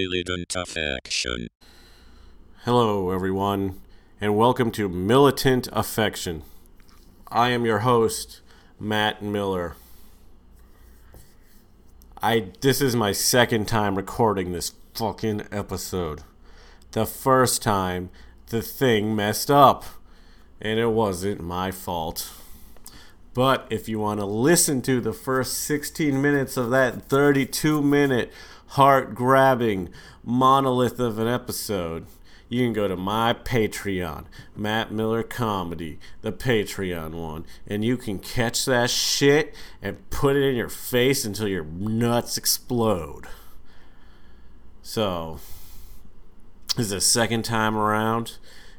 Militant Affection. Hello, everyone, and welcome to Militant Affection. I am your host, Matt Miller. I this is my second time recording this fucking episode. The first time the thing messed up, and it wasn't my fault. But if you want to listen to the first 16 minutes of that 32 minute heart grabbing monolith of an episode, you can go to my Patreon, Matt Miller Comedy, the Patreon one, and you can catch that shit and put it in your face until your nuts explode. So, this is the second time around.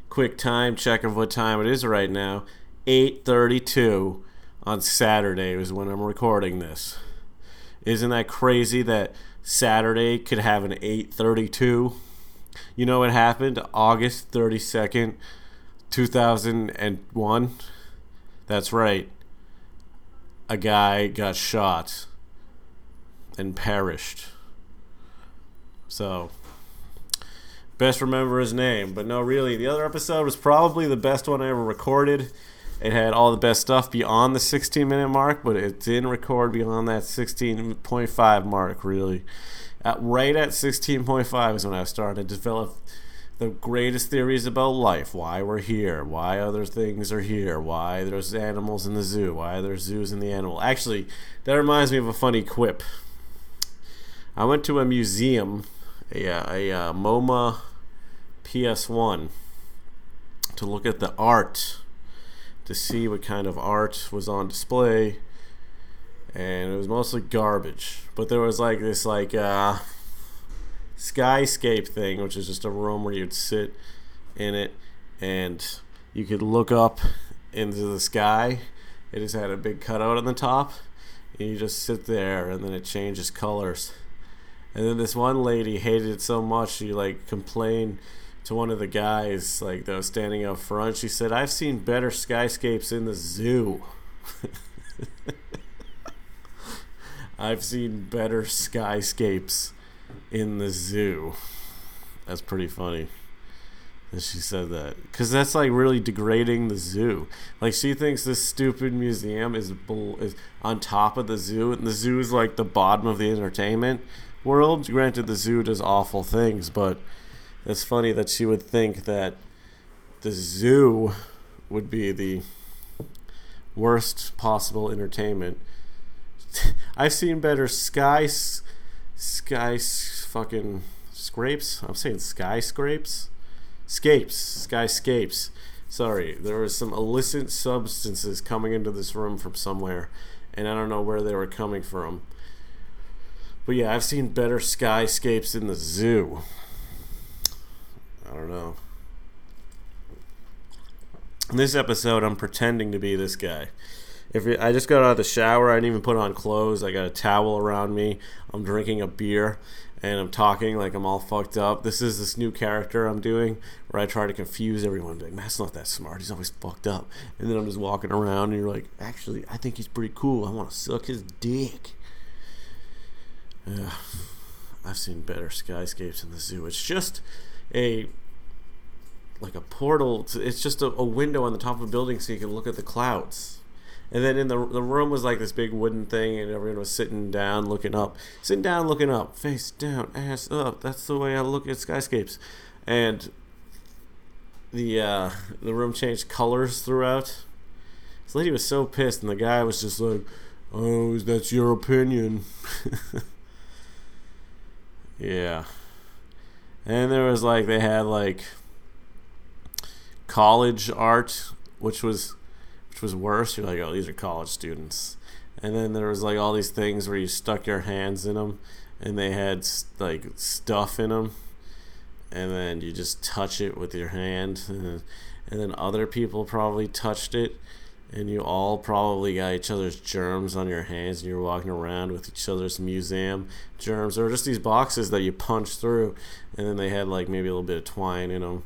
Quick time check of what time it is right now. 8:32 on Saturday is when I'm recording this. Isn't that crazy that Saturday could have an 8:32? You know what happened August 32nd, 2001? That's right. A guy got shot and perished. So, best remember his name. But no, really, the other episode was probably the best one I ever recorded. It had all the best stuff beyond the 16 minute mark, but it didn't record beyond that 16.5 mark, really. At, right at 16.5 is when I started to develop the greatest theories about life why we're here, why other things are here, why there's animals in the zoo, why there's zoos in the animal. Actually, that reminds me of a funny quip. I went to a museum, a, uh, a, a MoMA PS1, to look at the art, to see what kind of art was on display and it was mostly garbage. But there was like this like uh, skyscape thing, which is just a room where you'd sit in it and you could look up into the sky. It just had a big cutout on the top, and you just sit there, and then it changes colors. And then this one lady hated it so much she like complained to one of the guys like that was standing up front. She said, "I've seen better skyscapes in the zoo." I've seen better skyscapes in the zoo. That's pretty funny that she said that because that's like really degrading the zoo. Like she thinks this stupid museum is bull- is on top of the zoo, and the zoo is like the bottom of the entertainment world. Granted, the zoo does awful things, but it's funny that she would think that the zoo would be the worst possible entertainment I've seen better sky sky fucking scrapes. I'm saying skyscrapes, scapes, skyscapes. Sorry, there was some illicit substances coming into this room from somewhere, and I don't know where they were coming from. But yeah, I've seen better skyscapes in the zoo. I don't know. In this episode, I'm pretending to be this guy. If it, I just got out of the shower, I didn't even put on clothes. I got a towel around me. I'm drinking a beer and I'm talking like I'm all fucked up. This is this new character I'm doing where I try to confuse everyone. Like, Matt's not that smart. He's always fucked up. And then I'm just walking around and you're like, actually, I think he's pretty cool. I want to suck his dick. Yeah, I've seen better skyscapes in the zoo. It's just a like a portal. To, it's just a, a window on the top of a building so you can look at the clouds. And then in the the room was like this big wooden thing, and everyone was sitting down, looking up, sitting down, looking up, face down, ass up. That's the way I look at skyscapes. And the uh, the room changed colors throughout. This lady was so pissed, and the guy was just like, "Oh, that's your opinion." yeah. And there was like they had like college art, which was which was worse. You're like, oh, these are college students. And then there was like all these things where you stuck your hands in them, and they had like stuff in them, and then you just touch it with your hand, and, then other people probably touched it, and you all probably got each other's germs on your hands, and you're walking around with each other's museum germs, or just these boxes that you punch through, and then they had like maybe a little bit of twine in them,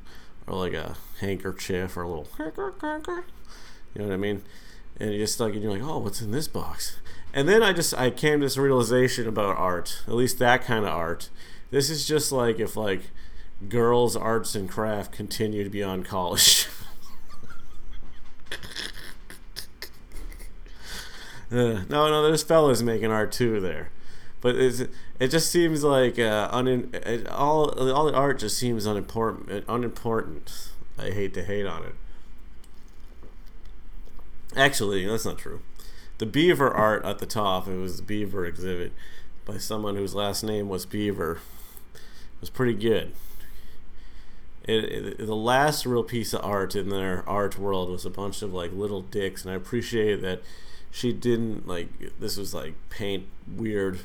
or like a handkerchief, or a little you know what I mean? And you just like, and you're like, oh, what's in this box? And then I just I came to this realization about art, at least that kind of art, This is just like if like girls arts and craft continue to be on college. Uh, no, no, there's fellas making art too there, but it just seems like uh, un, it, all all the art just seems unimportant. Unimportant. I hate to hate on it. Actually, that's not true. The beaver art at the top, it was the beaver exhibit by someone whose last name was Beaver. It was pretty good. It, it, the last real piece of art in their art world was a bunch of like little dicks, and I appreciate that she didn't like this was like paint weird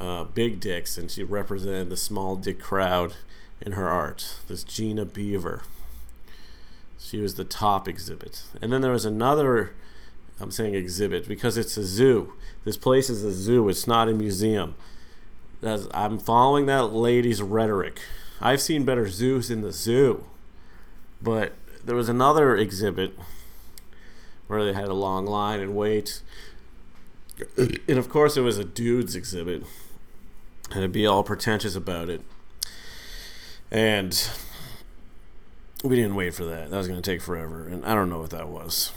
uh, big dicks, and she represented the small dick crowd in her art. This Gina Beaver. She was the top exhibit, and then there was another. I'm saying exhibit because it's a zoo. This place is a zoo. It's not a museum. That's, I'm following that lady's rhetoric. I've seen better zoos in the zoo, but there was another exhibit where they had a long line and wait. And of course, it was a dude's exhibit, and to be all pretentious about it. And we didn't wait for that. That was going to take forever, and I don't know what that was.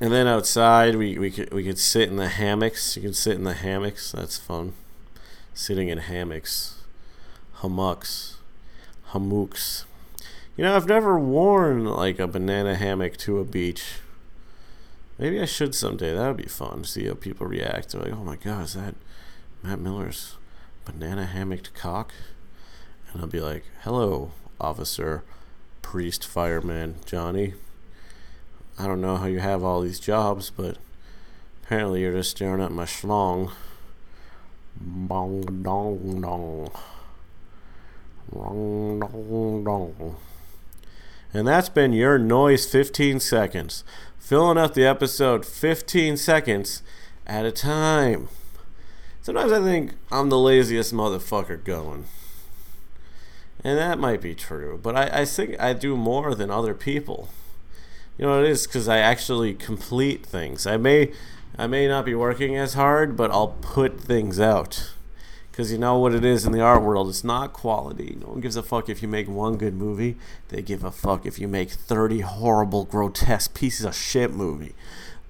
And then outside, we, we could we could sit in the hammocks. You can sit in the hammocks. That's fun. Sitting in hammocks, hammocks, hammocks. You know, I've never worn like a banana hammock to a beach. Maybe I should someday. That would be fun. See how people react. They're like, "Oh my god, is that Matt Miller's banana hammocked cock?" And I'll be like, "Hello, officer, priest, fireman, Johnny." I don't know how you have all these jobs, but apparently you're just staring at my schlong. Bong dong dong. Rong dong dong. And that's been your noise 15 seconds. Filling up the episode 15 seconds at a time. Sometimes I think I'm the laziest motherfucker going. And that might be true, but I, I think I do more than other people. You know what it is because I actually complete things. I may I may not be working as hard, but I'll put things out. Because you know what it is in the art world, it's not quality. No one gives a fuck if you make one good movie. They give a fuck if you make 30 horrible, grotesque pieces of shit movie.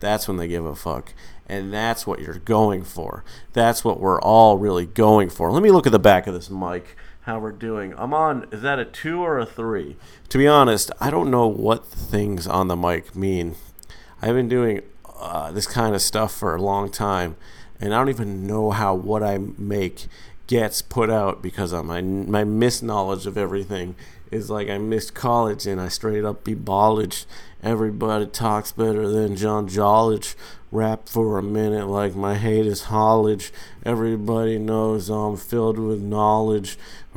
That's when they give a fuck. And that's what you're going for. That's what we're all really going for. Let me look at the back of this mic how we're doing. I'm on, is that a two or a three? To be honest, I don't know what things on the mic mean. I've been doing uh, this kind of stuff for a long time, and I don't even know how what I make gets put out because of my my misknowledge of everything is like I missed college and I straight up be ballaged. Everybody talks better than John Jollage. Rap for a minute like my hate is Hollage. Everybody knows I'm filled with knowledge.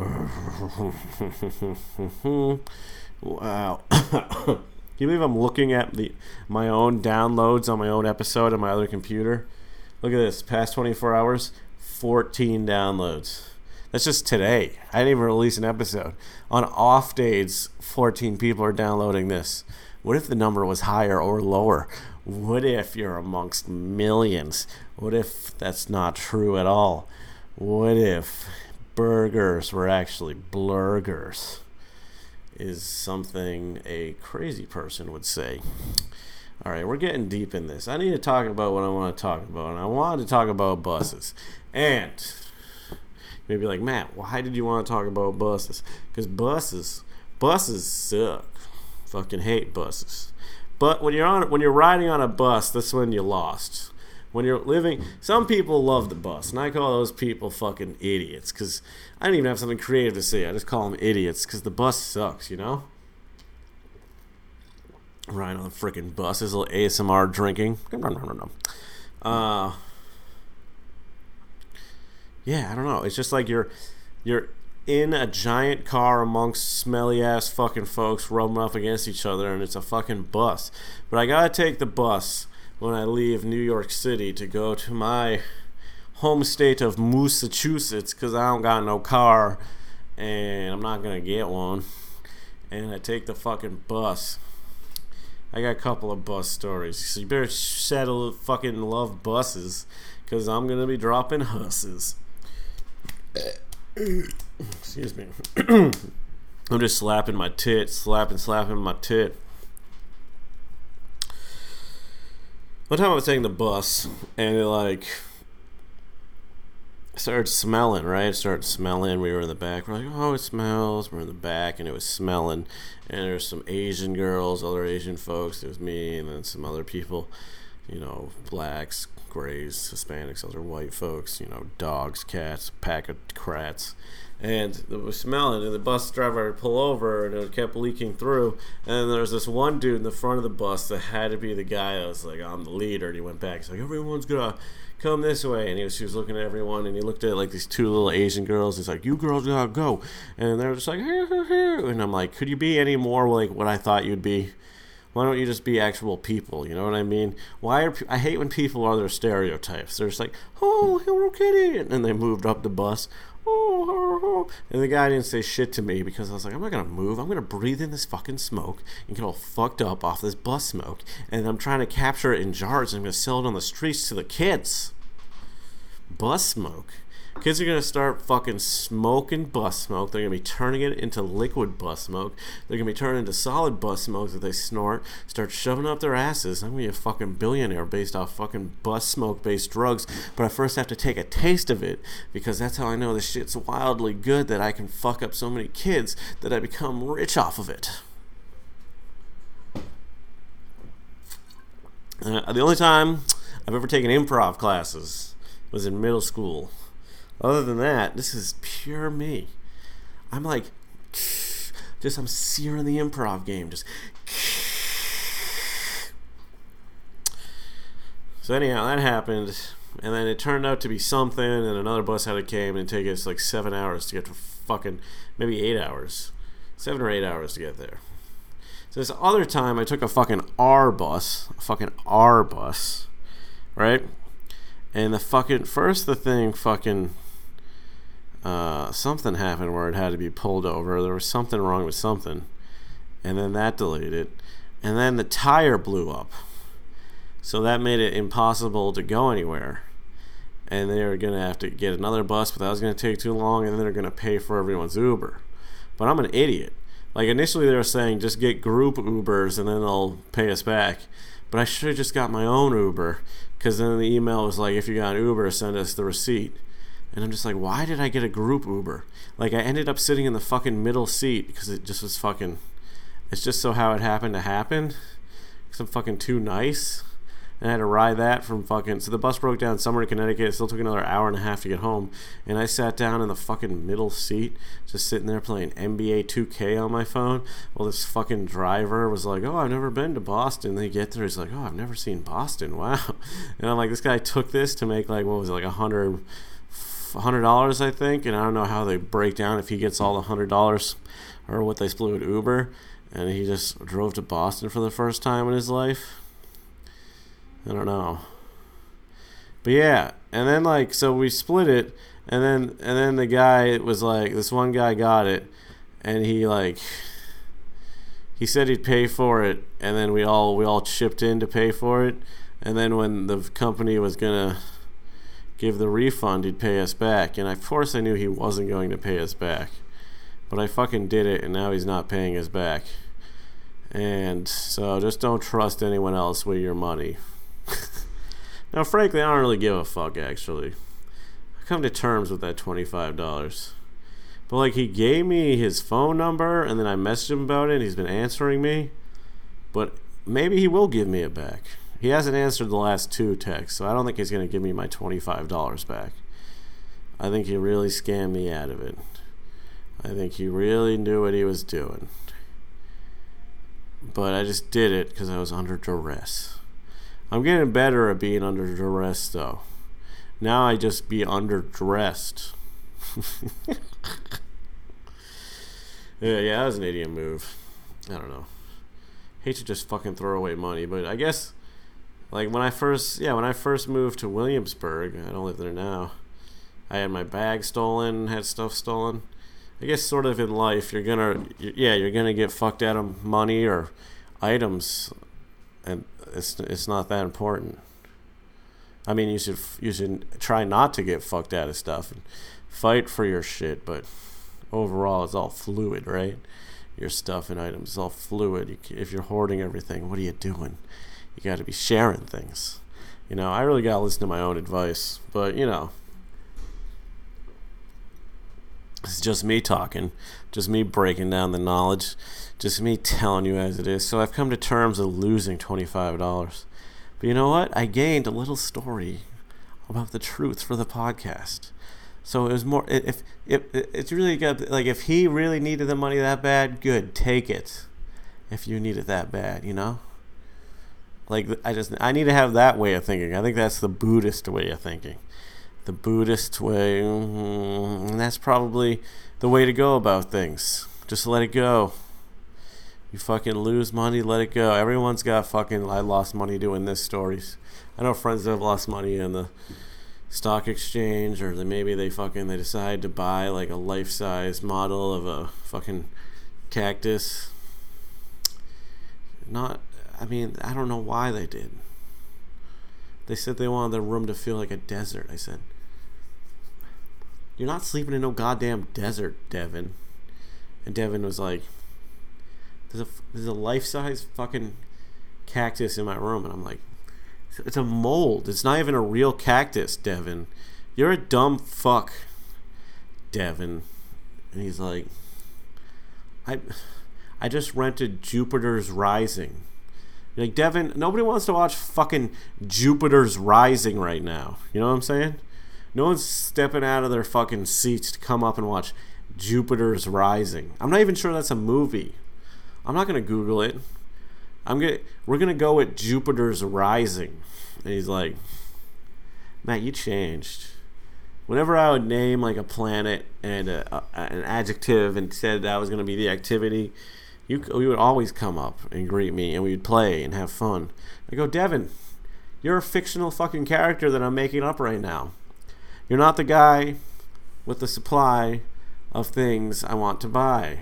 wow. Can you believe I'm looking at the my own downloads on my own episode on my other computer? Look at this. Past 24 hours, 14 downloads. That's just today. I didn't even release an episode. On off days, 14 people are downloading this. What if the number was higher or lower? What if you're amongst millions? What if that's not true at all? What if burgers were actually blurgers? Is something a crazy person would say. All right, we're getting deep in this. I need to talk about what I want to talk about, and I wanted to talk about buses. And maybe like Matt, why did you want to talk about buses? Because buses, buses suck. Fucking hate buses. But when you're on, when you're riding on a bus, that's when you lost. When you're living, some people love the bus, and I call those people fucking idiots. Because I don't even have something creative to say. I just call them idiots because the bus sucks, you know. Riding on the freaking bus, is a little ASMR drinking. Uh, yeah, I don't know. It's just like you're you're in a giant car amongst smelly ass fucking folks rubbing up against each other, and it's a fucking bus. But I gotta take the bus when I leave New York City to go to my home state of Massachusetts because I don't got no car and I'm not gonna get one. And I take the fucking bus. I got a couple of bus stories. So you better settle fucking love buses because I'm gonna be dropping husses. Excuse me. I'm just slapping my tit, slapping, slapping my tit. One time I was taking the bus and it like started smelling, right? It started smelling. We were in the back. We're like, oh, it smells. We're in the back and it was smelling. And there's some Asian girls, other Asian folks. It was me and then some other people, you know, blacks, grays, Hispanics, other white folks, you know, dogs, cats, pack of crats. And it was smelling, and the bus driver would pull over, and it kept leaking through. And there was this one dude in the front of the bus that had to be the guy that was like, I'm the leader. And he went back. He's like, everyone's gonna come this way. And he was, he was looking at everyone, and he looked at like these two little Asian girls. He's like, you girls gotta go. And they're just like, here, here, here. And I'm like, could you be any more like what I thought you'd be? Why don't you just be actual people? You know what I mean? Why are I hate when people are their stereotypes. They're just like, oh, Hello Kitty, and they moved up the bus. And the guy didn't say shit to me because I was like, I'm not gonna move. I'm gonna breathe in this fucking smoke and get all fucked up off this bus smoke. And I'm trying to capture it in jars and I'm gonna sell it on the streets to the kids. Bus smoke. Kids are gonna start fucking smoking bus smoke. They're gonna be turning it into liquid bus smoke. They're gonna be turning into solid bus smoke that they snort, start shoving up their asses. I'm gonna be a fucking billionaire based off fucking bus smoke based drugs. But I first have to take a taste of it because that's how I know this shit's wildly good that I can fuck up so many kids that I become rich off of it. Uh, the only time I've ever taken improv classes was in middle school. Other than that, this is pure me. I'm like, just I'm searing the improv game. Just. So anyhow, that happened, and then it turned out to be something, and another bus had to came and take us like seven hours to get to fucking maybe eight hours, seven or eight hours to get there. So this other time, I took a fucking R bus, a fucking R bus, right? And the fucking first, the thing fucking something happened where it had to be pulled over. There was something wrong with something, and then that delayed it, and then the tire blew up, so that made it impossible to go anywhere. And they were gonna have to get another bus, but that was gonna take too long, and then they're gonna pay for everyone's Uber. But I'm an idiot. Like initially they were saying just get group Ubers and then they'll pay us back. But I should have just got my own Uber because then the email was like, if you got an Uber, send us the receipt. And I'm just like, why did I get a group Uber? Like, I ended up sitting in the fucking middle seat because it just was fucking. It's just so how it happened to happen. Because I'm fucking too nice. And I had to ride that from fucking. So the bus broke down somewhere in Connecticut. It still took another hour and a half to get home. And I sat down in the fucking middle seat, just sitting there playing NBA 2K on my phone. Well, this fucking driver was like, Oh, I've never been to Boston. They get there. He's like, Oh, I've never seen Boston. Wow. And I'm like, This guy took this to make like, what was it, like a hundred hundred dollars, I think, and I don't know how they break down if he gets all the hundred dollars or what they split with Uber, and he just drove to Boston for the first time in his life. I don't know, but yeah, and then like so we split it, and then and then the guy was like, this one guy got it, and he like he said he'd pay for it, and then we all we all chipped in to pay for it, and then when the company was gonna give the refund, he'd pay us back. And of course, I knew he wasn't going to pay us back. But I fucking did it, and now he's not paying us back. And so just don't trust anyone else with your money. now, frankly, I don't really give a fuck, actually. I come to terms with that $25. But, like, he gave me his phone number, and then I messaged him about it, and he's been answering me. But maybe he will give me it back. He hasn't answered the last two texts, so I don't think he's going to give me my $25 back. I think he really scammed me out of it. I think he really knew what he was doing. But I just did it because I was under duress. I'm getting better at being under duress, though. Now I just be underdressed. yeah, yeah, that was an idiot move. I don't know. Hate to just fucking throw away money, but I guess like when I first, yeah, when I first moved to Williamsburg, I don't live there now. I had my bag stolen, had stuff stolen. I guess sort of in life, you're gonna, yeah, you're gonna get fucked out of money or items, and it's it's not that important. I mean, you should you should try not to get fucked out of stuff. And fight for your shit, but overall, it's all fluid, right? Your stuff and items is all fluid. If you're hoarding everything, what are you doing? You got to be sharing things. You know, I really got to listen to my own advice, but you know, it's just me talking, just me breaking down the knowledge, just me telling you as it is. So I've come to terms of losing $25. But you know what? I gained a little story about the truth for the podcast. So it was more if if it's really good. like if he really needed the money that bad, good, take it. If you need it that bad, you know. Like I just I need to have that way of thinking. I think that's the Buddhist way of thinking. The Buddhist way, mm-hmm, and that's probably the way to go about things. Just let it go. You fucking lose money, let it go. Everyone's got fucking I lost money doing this stories. I know friends that have lost money in the stock exchange or they, maybe they fucking they decide to buy like a life size model of a fucking cactus. Not I mean, I don't know why they did. They said they wanted the room to feel like a desert. I said, You're not sleeping in no goddamn desert, Devin. And Devin was like, There's a, there's a life size fucking cactus in my room. And I'm like, it's a mold. It's not even a real cactus, Devin. You're a dumb fuck, Devin. And he's like, I, I just rented Jupiter's Rising. Like Devin, nobody wants to watch fucking Jupiter's Rising right now. You know what I'm saying? No one's stepping out of their fucking seats to come up and watch Jupiter's Rising. I'm not even sure that's a movie. I'm not gonna Google it. I'm gonna we're gonna go with Jupiter's Rising. And he's like, Matt, you changed. Whenever I would name like a planet and a, a, an adjective and said that was gonna be the activity, you we would always come up and greet me and we would play and have fun. I go, Devin, you're a fictional fucking character that I'm making up right now. You're not the guy with the supply of things I want to buy.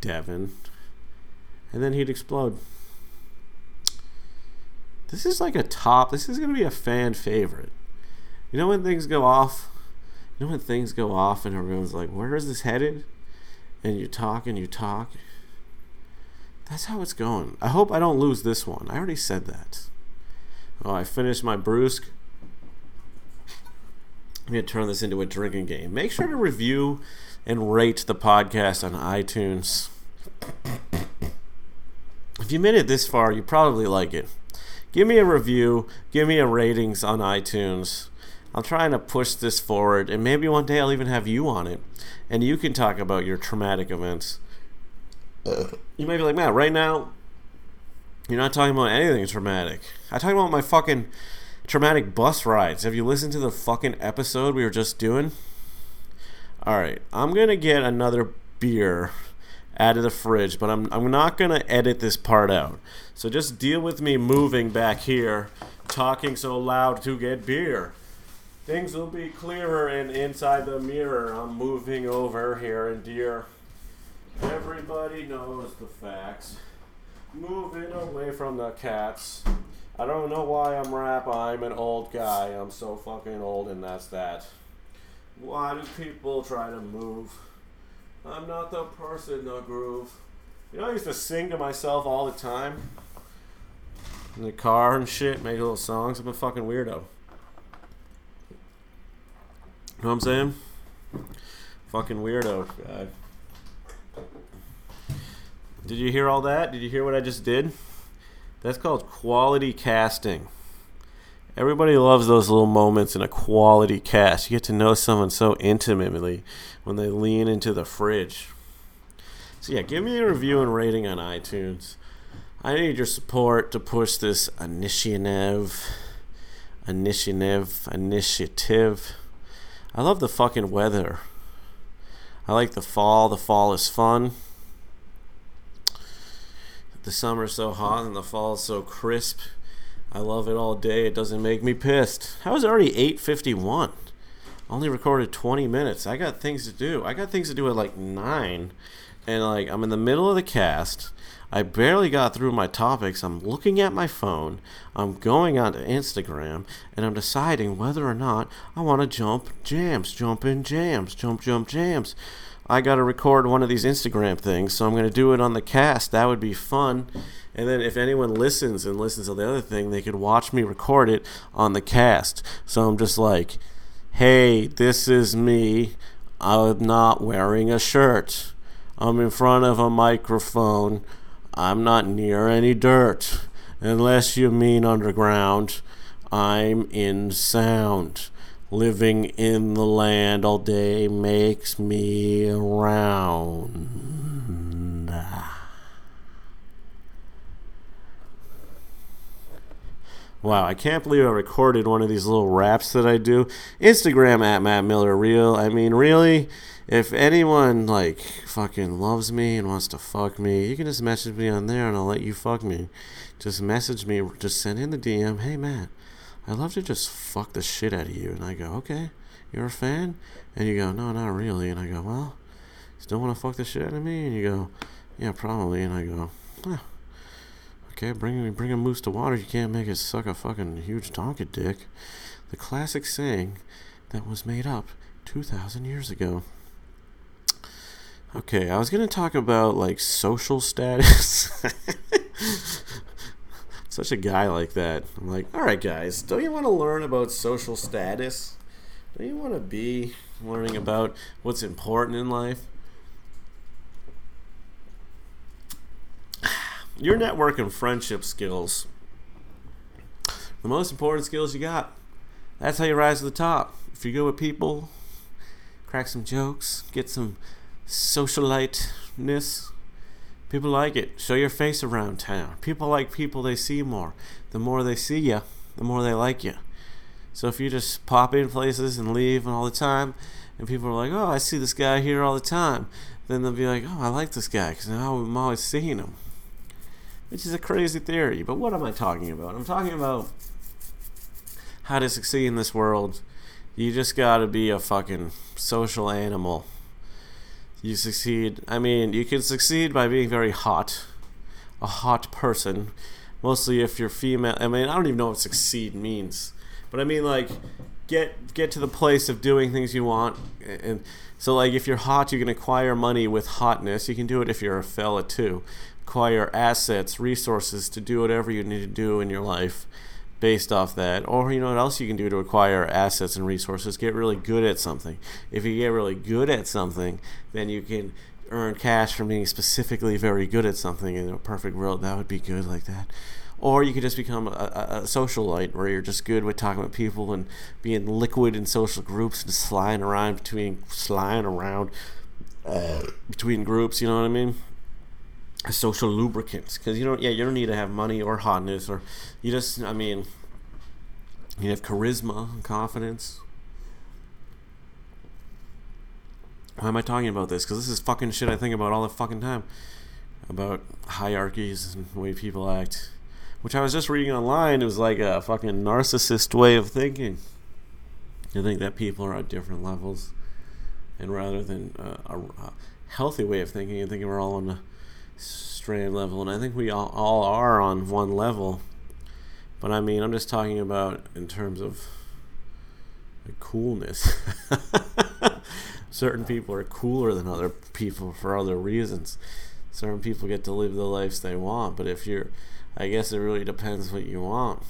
Devin and then he'd explode. This is like a top. This is going to be a fan favorite. You know when things go off? You know when things go off and everyone's like, where is this headed? And you talk and you talk. That's how it's going. I hope I don't lose this one. I already said that. Oh, I finished my brusque. I'm going to turn this into a drinking game. Make sure to review and rate the podcast on iTunes. If you made it this far, you probably like it. Give me a review, give me a ratings on iTunes. I'm trying to push this forward, and maybe one day I'll even have you on it, and you can talk about your traumatic events. You might be like, Matt, right now, you're not talking about anything traumatic. I talk about my fucking traumatic bus rides. Have you listened to the fucking episode we were just doing? All right, I'm gonna get another beer out of the fridge, but I'm, I'm not to edit this part out. So just deal with me moving back here, talking so loud to get beer. Things will be clearer and inside the mirror. I'm moving over here and dear. Everybody knows the facts. Moving away from the cats. I don't know why I'm rap. I'm an old guy. I'm so fucking old, and that's that. Why do people try to move? I'm not the person, the groove. You know, I used to sing to myself all the time in the car and shit, make little songs. I'm a fucking weirdo. You know what I'm saying? Fucking weirdo guy. Did you hear all that? Did you hear what I just did? That's called quality casting. Everybody loves those little moments in a quality cast. You get to know someone so intimately when they lean into the fridge. So, yeah, give me a review and rating on iTunes. I need your support to push this initiative. Initiative. Initiative. I love the fucking weather. I like the fall. The fall is fun. The summer's so hot and the fall is so crisp. I love it all day. It doesn't make me pissed. How is it already 8:51? only recorded 20 minutes. I got things to do. I got things to do at like 9. And like I'm in the middle of the cast. I barely got through my topics. I'm looking at my phone. I'm going onto Instagram and I'm deciding whether or not I want to jump jams, jump in jams, jump jump jams. I got to record one of these Instagram things, so I'm going to do it on the cast. That would be fun. And then if anyone listens and listens to the other thing, they could watch me record it on the cast. So I'm just like, hey, this is me. I'm not wearing a shirt. I'm in front of a microphone. I'm not near any dirt. Unless you mean underground, I'm in sound. Living in the land all day makes me around. Wow, I can't believe I recorded one of these little raps that I do. Instagram at Matt Miller Real. I mean, really, if anyone like fucking loves me and wants to fuck me, you can just message me on there and I'll let you fuck me. Just message me, just send in the DM. Hey, Matt, I'd love to just fuck the shit out of you. And I go, okay, you're a fan? And you go, no, not really. And I go, well, still want to fuck the shit out of me? And you go, yeah, probably. And I go, okay, bring bring a moose to water. You can't make it suck a fucking huge donkey dick. The classic saying that was made up 2,000 years ago. Okay, I was gonna talk about like social status. Such a guy like that. I'm like, all right, guys, don't you want to learn about social status? Don't you want to be learning about what's important in life? Your network and friendship skills, the most important skills you got. That's how you rise to the top. If you go with people, crack some jokes, get some socialite-ness. People like it. Show your face around town. People like people they see more. The more they see you, the more they like you. So if you just pop in places and leave all the time, and people are like, "Oh, I see this guy here all the time," then they'll be like, "Oh, I like this guy because now I'm always seeing him." Which is a crazy theory. But what am I talking about? I'm talking about how to succeed in this world. You just gotta be a fucking social animal you succeed. I mean, you can succeed by being very hot, a hot person. Mostly if you're female. I mean, I don't even know what succeed means, but I mean like get get to the place of doing things you want. And so, like, if you're hot, you can acquire money with hotness. You can do it if you're a fella too. Acquire assets, resources to do whatever you need to do in your life based off that. Or you know what else you can do to acquire assets and resources? Get really good at something. If you get really good at something, then you can earn cash from being specifically very good at something. In a perfect world, that would be good like that. Or you could just become a, a, socialite where you're just good with talking with people and being liquid in social groups and sliding around between sliding around uh, between groups. You know what I mean? Social lubricants because you don't yeah you don't need to have money or hotness or you just i mean you have charisma and confidence. Why am i talking about this? Because this is fucking shit i think about all the fucking time. About hierarchies and the way people act. Which i was just reading online it was like a fucking narcissist way of thinking. I think that people are at different levels. And rather than a, a, healthy way of thinking i think we're all on a strand level, and I think we all, all are on one level. But I mean, I'm just talking about in terms of coolness. Certain people are cooler than other people for other reasons. Certain people get to live the lives they want, but if you're, I guess it really depends what you want.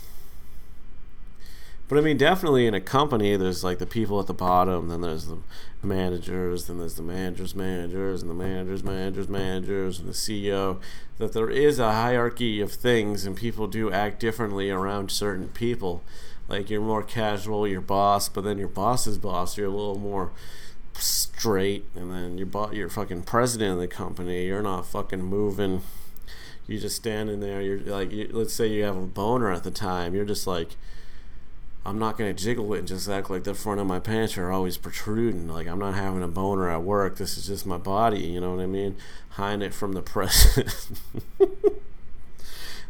But I mean, definitely in a company, there's like the people at the bottom, then there's the managers, then there's the managers' managers, and the managers' managers' managers, and the CEO. That there is a hierarchy of things, and people do act differently around certain people. Like you're more casual, your boss, but then your boss's boss, you're a little more straight, and then your boss, you're fucking president of the company. You're not fucking moving. You're just standing there. You're like, you, let's say you have a boner at the time. You're just like I'm not gonna jiggle it and just act like the front of my pants are always protruding. Like I'm not having a boner at work. This is just my body. You know what I mean? Hiding it from the press.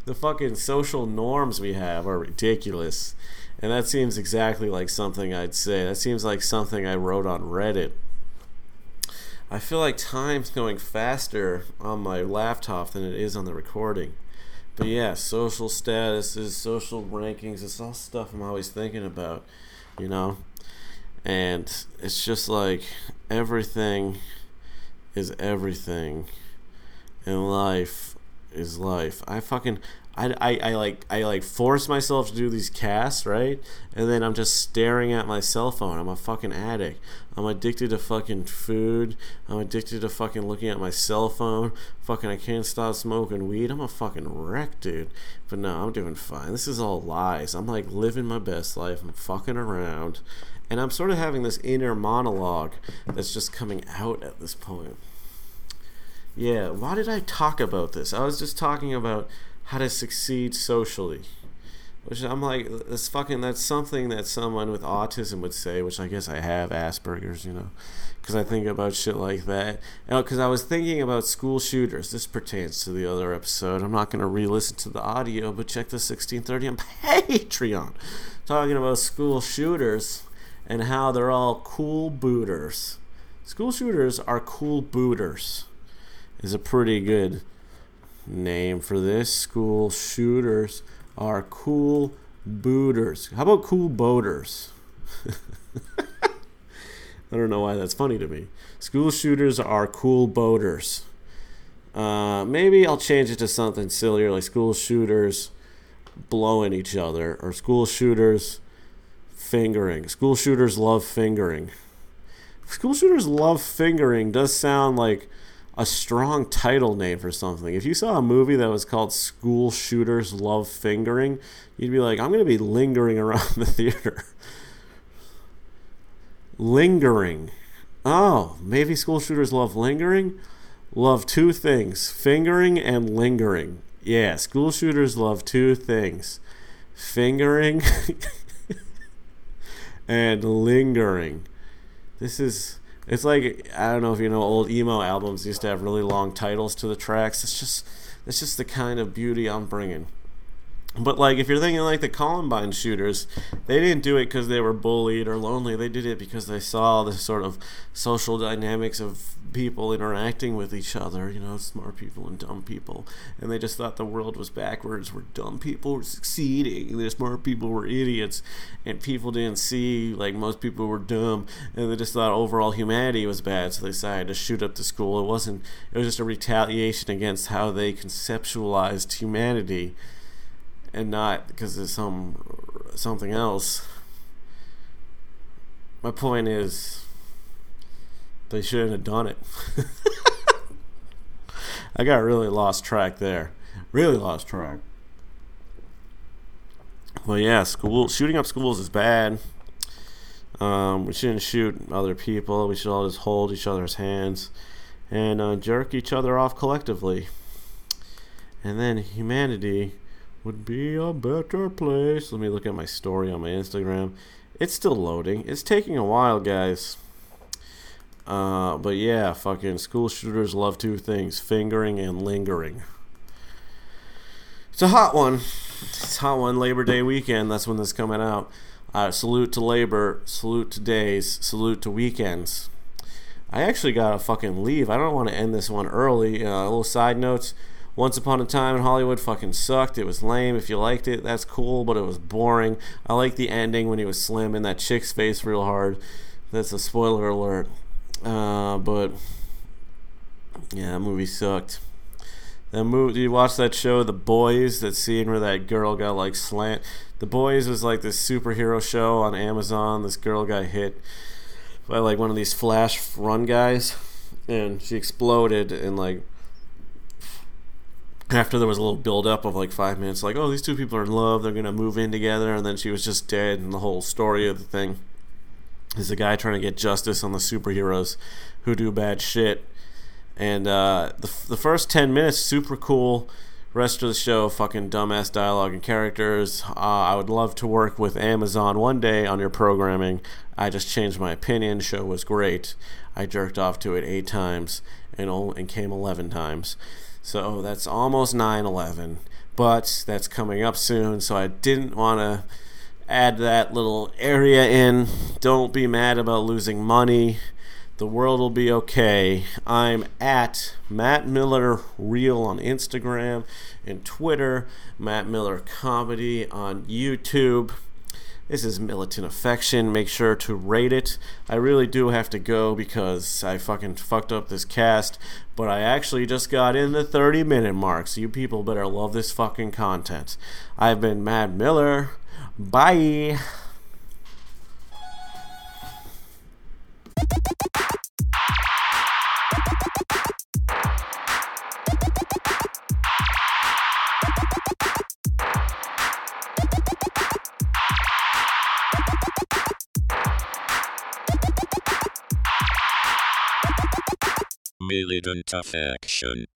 the fucking social norms we have are ridiculous, And that seems exactly like something I'd say. That seems like something I wrote on Reddit. I feel like time's going faster on my laptop than it is on the recording. But yeah, social statuses, social rankings, it's all stuff I'm always thinking about, you know? And it's just like everything is everything. And life is life. I fucking I, I, I like I like force myself to do these casts, right? And then I'm just staring at my cell phone. I'm a fucking addict. I'm addicted to fucking food. I'm addicted to fucking looking at my cell phone. Fucking I can't stop smoking weed. I'm a fucking wreck, dude. But no, I'm doing fine. This is all lies. I'm like living my best life. I'm fucking around. And I'm sort of having this inner monologue that's just coming out at this point. Yeah, why did I talk about this? I was just talking about how to succeed socially. Which I'm like, that's fucking, that's something that someone with autism would say, which I guess I have Asperger's, you know, because I think about shit like that. Because I was thinking about school shooters. This pertains to the other episode. I'm not going to re listen to the audio, but check the 1630 on Patreon. Talking about school shooters and how they're all cool booters. School shooters are cool booters, is a pretty good name for this. School shooters are cool booters. How about cool boaters? I don't know why that's funny to me. School shooters are cool boaters. Uh, maybe I'll change it to something sillier like school shooters blowing each other or school shooters fingering. School shooters love fingering. School shooters love fingering does sound like a strong title name for something. If you saw a movie that was called School Shooters Love Fingering, you'd be like, I'm going to be lingering around the theater. lingering. Oh, maybe school shooters love lingering? Love two things fingering and lingering. Yeah, school shooters love two things fingering and lingering. This is it's like I don't know if you know old emo albums used to have really long titles to the tracks. It's just it's just the kind of beauty I'm bringing. But like if you're thinking like the Columbine shooters, they didn't do it because they were bullied or lonely. They did it because they saw the sort of social dynamics of people interacting with each other. You know, smart people and dumb people, and they just thought the world was backwards. Where dumb people were succeeding, and the smart people were idiots, and people didn't see like most people were dumb, and they just thought overall humanity was bad. So they decided to shoot up the school. It wasn't. It was just a retaliation against how they conceptualized humanity and not because of some something else. My point is, they shouldn't have done it. I got really lost track there. Really lost track. Well, yeah, school shooting up schools is bad. Um, we shouldn't shoot other people. We should all just hold each other's hands and uh, jerk each other off collectively. And then humanity would be a better place. Let me look at my story on my Instagram. It's still loading. It's taking a while, guys. Uh, but yeah, fucking school shooters love two things fingering and lingering. It's a hot one. It's a hot one. Labor Day weekend. That's when this coming out. Uh, salute to labor. Salute to days. Salute to weekends. I actually got to fucking leave. I don't want to end this one early. Uh, little side notes. Once Upon a Time in Hollywood fucking sucked. It was lame. If you liked it, that's cool, but it was boring. I like the ending when he was slamming that chick's face real hard. That's a spoiler alert. Uh, but yeah, that movie sucked. That movie. You watch that show, The Boys? That scene where that girl got like slant. The Boys was like this superhero show on Amazon. This girl got hit by like one of these flash run guys, and she exploded and like after there was a little build up of like five minutes, like, oh, these two people are in love, they're gonna move in together, and then she was just dead, and the whole story of the thing is the guy trying to get justice on the superheroes who do bad shit. And uh, the, the first 10 minutes, super cool. Rest of the show, fucking dumbass dialogue and characters. Uh, I would love to work with Amazon one day on your programming. I just changed my opinion. Show was great. I jerked off to it eight times and, and came 11 times. So that's almost 9 11. But that's coming up soon, so I didn't want to add that little area in. Don't be mad about losing money. The world will be okay. I'm at Matt Miller Real on Instagram and Twitter, Matt Miller Comedy on YouTube. This is Militant Affection. Make sure to rate it. I really do have to go because I fucking fucked up this cast, but I actually just got in the 30 minute mark, so you people better love this fucking content. I've been Matt Miller. Bye. Militant affection.